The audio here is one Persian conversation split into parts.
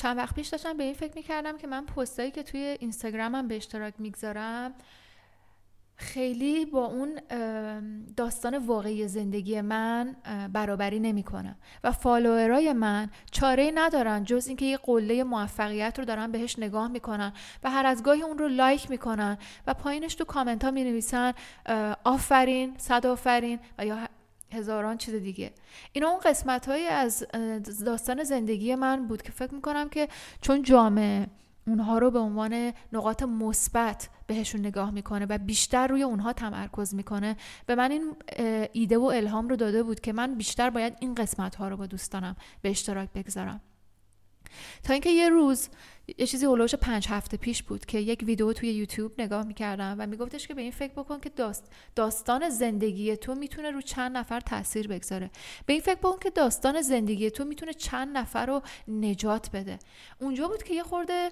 چند وقت پیش داشتم به این فکر می‌کردم که من پستایی که توی اینستاگرامم به اشتراک می‌گذارم خیلی با اون داستان واقعی زندگی من برابری نمی‌کنم و follower ای من چاره ندارن جز اینکه یه قله موفقیت رو دارن بهش نگاه می‌کنن و هر از گاهی اون رو like می‌کنن و پایینش تو کامنت ها می نویسن آفرین صد آفرین و یا هزاران چیز دیگه. اینا اون قسمت های از داستان زندگی من بود که فکر می‌کنم که چون جامعه اونها رو به عنوان نقاط مثبت بهشون نگاه می‌کنه و بیشتر روی اونها تمرکز می‌کنه به من این ایده و الهام رو داده بود که من بیشتر باید این قسمت ها رو با دوستانم به اشتراک بگذارم. تا اینکه یه روز یه چیزی اولوش پنج هفته پیش بود که یک ویدیو توی یوتیوب نگاه می‌کردم و میگفتش که به این فکر بکن که داست داستان زندگی تو می‌تونه رو چند نفر تاثیر بگذاره. به این فکر بکن که داستان زندگی تو می‌تونه چند نفر رو نجات بده. اونجا بود که یه خورده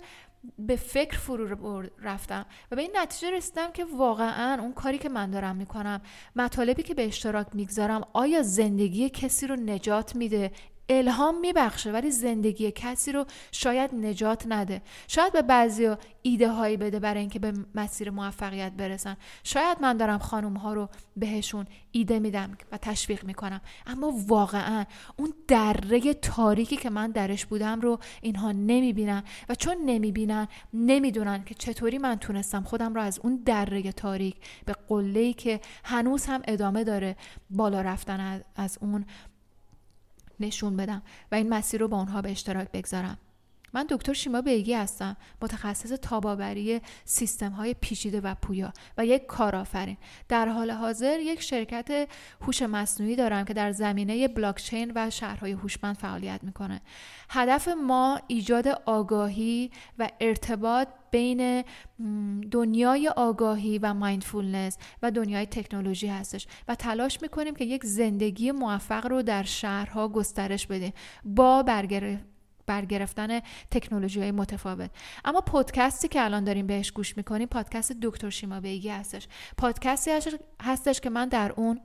به فکر فرو رفتم و به این نتیجه رسیدم که واقعا اون کاری که من دارم می‌کنم مطالبی که به اشتراک می‌گذارم آیا زندگی کسی رو نجات میده؟ الهام میبخشه ولی زندگی کسی رو شاید نجات نده. شاید به بعضی ایده هایی بده برای اینکه به مسیر موفقیت برسن. شاید من دارم خانم ها رو بهشون ایده میدم و تشویق می‌کنم. اما واقعا اون دره تاریکی که من درش بودم رو اینها نمی‌بینن و چون نمی‌بینن نمی‌دونن که چطوری من تونستم خودم رو از اون دره تاریک به قله که هنوز هم ادامه داره بالا رفتن از اون نشون بدم و این مسیر رو با اونها به اشتراک بگذارم. من دکتر شیما بیگی هستم متخصص تاباوری سیستم های پیچیده و پویا و یک کارآفرین. در حال حاضر یک شرکت هوش مصنوعی دارم که در زمینه بلاکچین و شهرهای هوشمند فعالیت می‌کنه. هدف ما ایجاد آگاهی و ارتباط بین دنیای آگاهی و مایندفولنس و دنیای تکنولوژی هستش و تلاش می‌کنیم که یک زندگی موفق رو در شهرها گسترش بدیم. با برگرفت برگرفتن تکنولوژی های متفاوت. اما پادکستی که الان داریم بهش گوش می‌کنیم پادکست دکتر شیما بیگی هستش. پادکستی هستش که من در اون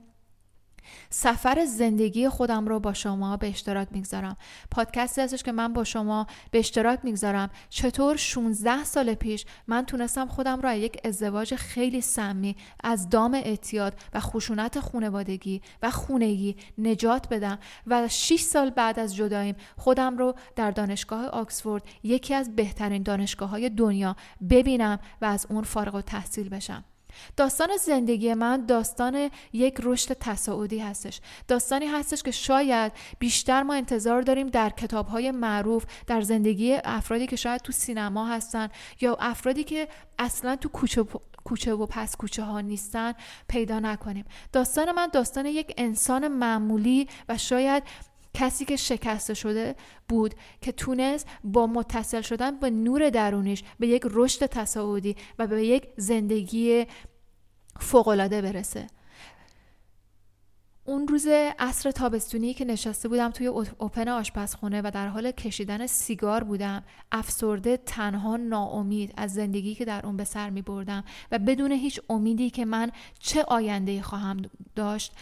سفر زندگی خودم رو با شما به اشتراک می‌گذارم. پادکستی هستش که من با شما به اشتراک می‌گذارم. چطور 16 سال پیش من تونستم خودم رو یک ازدواج خیلی سمی از دام اعتیاد و خشونت خانوادگی و خونگی نجات بدم و 6 سال بعد از جداییم خودم رو در دانشگاه آکسفورد یکی از بهترین دانشگاه های دنیا ببینم و از اون فارغ و تحصیل بشم. داستان زندگی من داستان یک رشد تصاعدی هستش. داستانی هستش که شاید بیشتر ما انتظار داریم در کتابهای معروف در زندگی افرادی که شاید تو سینما هستن یا افرادی که اصلا تو کوچه کوچه و پس کوچه ها نیستن پیدا نکنیم. داستان من داستان یک انسان معمولی و شاید کسی که شکسته شده بود که تونست با متصل شدن با نور درونیش به یک رشد تصاعدی و به یک زندگی فوقالعاده برسه. اون روز عصر تابستونی که نشسته بودم توی اوپن آشپزخونه و در حال کشیدن سیگار بودم افسرده تنها ناامید از زندگی که در اون به سر می بردم و بدون هیچ امیدی که من چه آینده خواهم داشت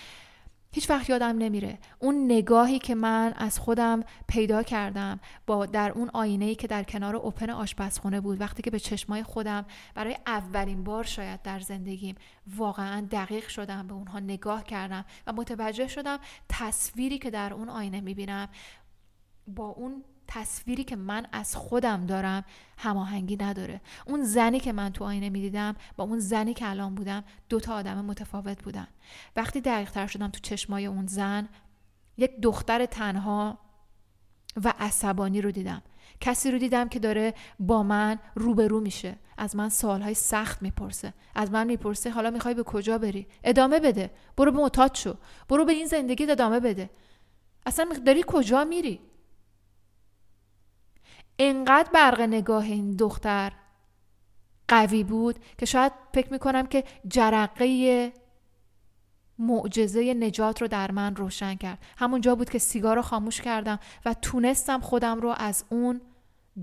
هیچ وقت یادم نمیره. اون نگاهی که من از خودم پیدا کردم با در اون آینه که در کنار اوپن آشپزخونه بود وقتی که به چشمای خودم برای اولین بار شاید در زندگیم واقعا دقیق شدم به اونها نگاه کردم و متوجه شدم تصویری که در اون آینه می‌بینم با اون تصویری که من از خودم دارم هماهنگی نداره. اون زنی که من تو آینه می‌دیدم با اون زنی که الان بودم دو تا آدم متفاوت بودن. وقتی دقیق تر شدم تو چشمای اون زن یک دختر تنها و عصبانی رو دیدم. کسی رو دیدم که داره با من روبرو میشه. از من سوالهای سخت می‌پرسه. از من می‌پرسه حالا می‌خوای به کجا بری؟ ادامه بده. برو به معتاد شو. برو به این زندگی ادامه بده. اصلا داری کجا میری؟ انقدر برق نگاه این دختر قوی بود که شاید فکر می‌کنم که جرقه معجزه نجات رو در من روشن کرد. همونجا بود که سیگار رو خاموش کردم و تونستم خودم رو از اون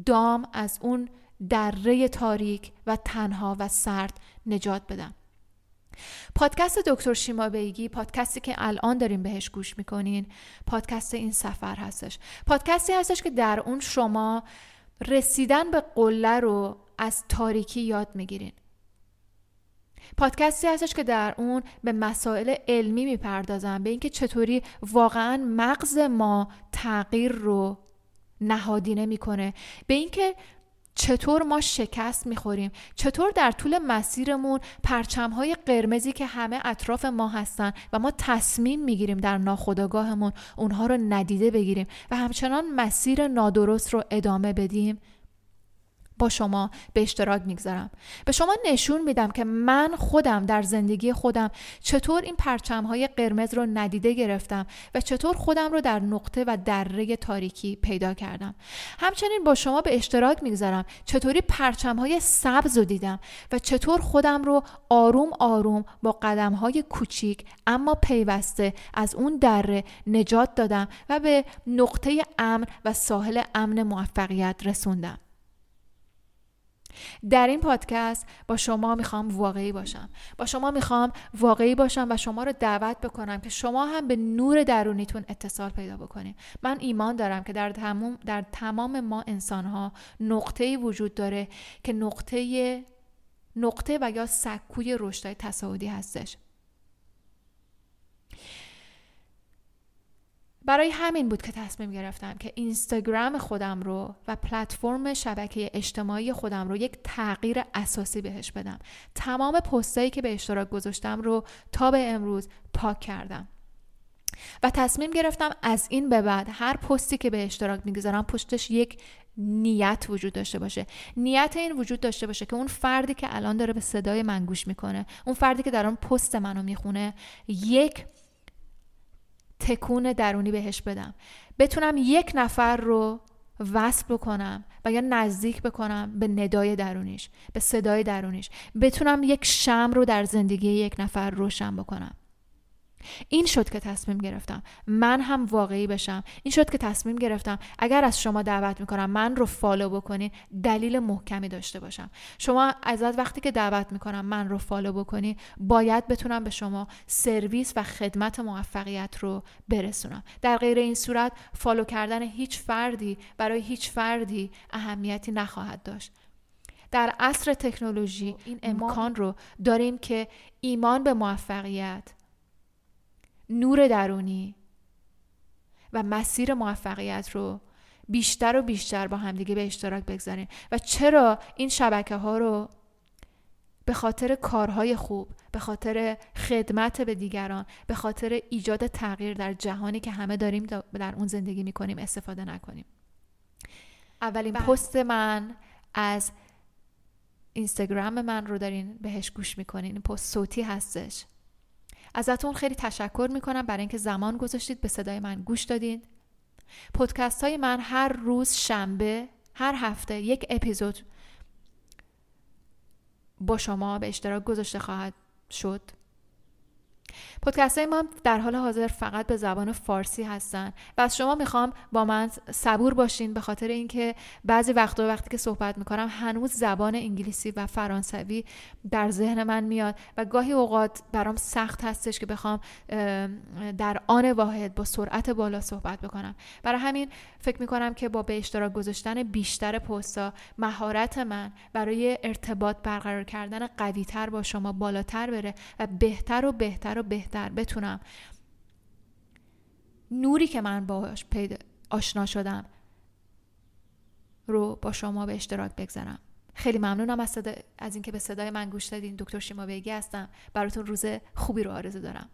دام از اون دره تاریک و تنها و سرد نجات بدم. پادکست دکتر شیما بیگی پادکستی که الان داریم بهش گوش می‌کنین. پادکست این سفر هستش. پادکستی هستش که در اون شما رسیدن به قله رو از تاریکی یاد می‌گیرین. پادکستی هستش که در اون به مسائل علمی می‌پردازم به اینکه چطوری واقعا مغز ما تغییر رو نهادینه می‌کنه. به اینکه چطور ما شکست می‌خوریم؟ چطور در طول مسیرمون پرچمهای قرمزی که همه اطراف ما هستن و ما تصمیم می‌گیریم در ناخودآگاهمون اونها رو ندیده بگیریم و همچنان مسیر نادرست رو ادامه بدیم؟ با شما به اشتراک می‌گذارم. به شما نشون میدم که من خودم در زندگی خودم چطور این پرچم های قرمز رو ندیده گرفتم و چطور خودم رو در نقطه و دره تاریکی پیدا کردم. همچنین با شما به اشتراک می‌گذارم چطوری پرچم های سبز رو دیدم و چطور خودم رو آروم آروم با قدم های کوچیک اما پیوسته از اون دره نجات دادم و به نقطه امن و ساحل امن موفقیت رسوندم. در این پادکست با شما می‌خوام واقعی باشم. با شما می‌خوام واقعی باشم و شما رو دعوت بکنم که شما هم به نور درونیتون اتصال پیدا بکنید من ایمان دارم که در تمام, در تمام ما انسان ها نقطه وجود داره که نقطه نقطه و یا سکوی رشدهای تصاعدی هستش. برای همین بود که تصمیم گرفتم که اینستاگرام خودم رو و پلتفرم شبکه اجتماعی خودم رو یک تغییر اساسی بهش بدم. تمام پستایی که به اشتراک گذاشتم رو تا به امروز پاک کردم. و تصمیم گرفتم از این به بعد هر پستی که به اشتراک می‌گذارم پشتش یک نیت وجود داشته باشه. نیت این وجود داشته باشه که اون فردی که الان داره به صدای من گوش می‌کنه اون فردی که در اون پست منو می‌خونه یک تکون درونی بهش بدم. بتونم یک نفر رو وصل بکنم و یا نزدیک بکنم به ندای درونیش به صدای درونیش. بتونم یک شمع رو در زندگی یک نفر روشن بکنم. این شد که تصمیم گرفتم من هم واقعی بشم. این شد که تصمیم گرفتم اگر از شما دعوت می‌کنم من رو follow بکنی دلیل محکمی داشته باشم. شما ازت وقتی که دعوت می‌کنم من رو follow بکنی باید بتونم به شما سرویس و خدمت موفقیت رو برسونم. در غیر این صورت follow کردن هیچ فردی برای هیچ فردی اهمیتی نخواهد داشت. در عصر تکنولوژی این امکان رو داریم که ایمان به موفقیت نور درونی و مسیر موفقیت رو بیشتر و بیشتر با همدیگه به اشتراک بگذاریم. و چرا این شبکه ها رو به خاطر کارهای خوب به خاطر خدمت به دیگران به خاطر ایجاد تغییر در جهانی که همه داریم در اون زندگی می‌کنیم استفاده نکنیم؟ اولین بله. پست من از اینستاگرام من رو دارین بهش گوش می‌کنین. این پست صوتی هستش. ازتون خیلی تشکر می‌کنم. برای اینکه زمان گذاشتید به صدای من گوش دادید. پودکست های من هر روز شنبه هر هفته یک اپیزود با شما به اشتراک گذاشته خواهد شد. پودکست های ما در حال حاضر فقط به زبان فارسی هستن و از شما می‌خوام با من صبور باشین به خاطر اینکه بعضی وقتا وقتی که صحبت می‌کنم هنوز زبان انگلیسی و فرانسوی در ذهن من میاد و گاهی اوقات برام سخت هستش که بخوام در آن واحد با سرعت بالا صحبت بکنم. برای همین فکر می‌کنم که با به اشتراک گذاشتن بیشتر پستا مهارت من برای ارتباط برقرار کردن قویتر با شما بالاتر بره و بهتر و بهتر و بهتر بتونم. نوری که من باش آشنا شدم رو با شما به اشتراک بگذارم. خیلی ممنونم از, از اینکه به صدای من گوش دادین. دکتر شیما بیگی هستم. براتون روز خوبی رو آرزو دارم.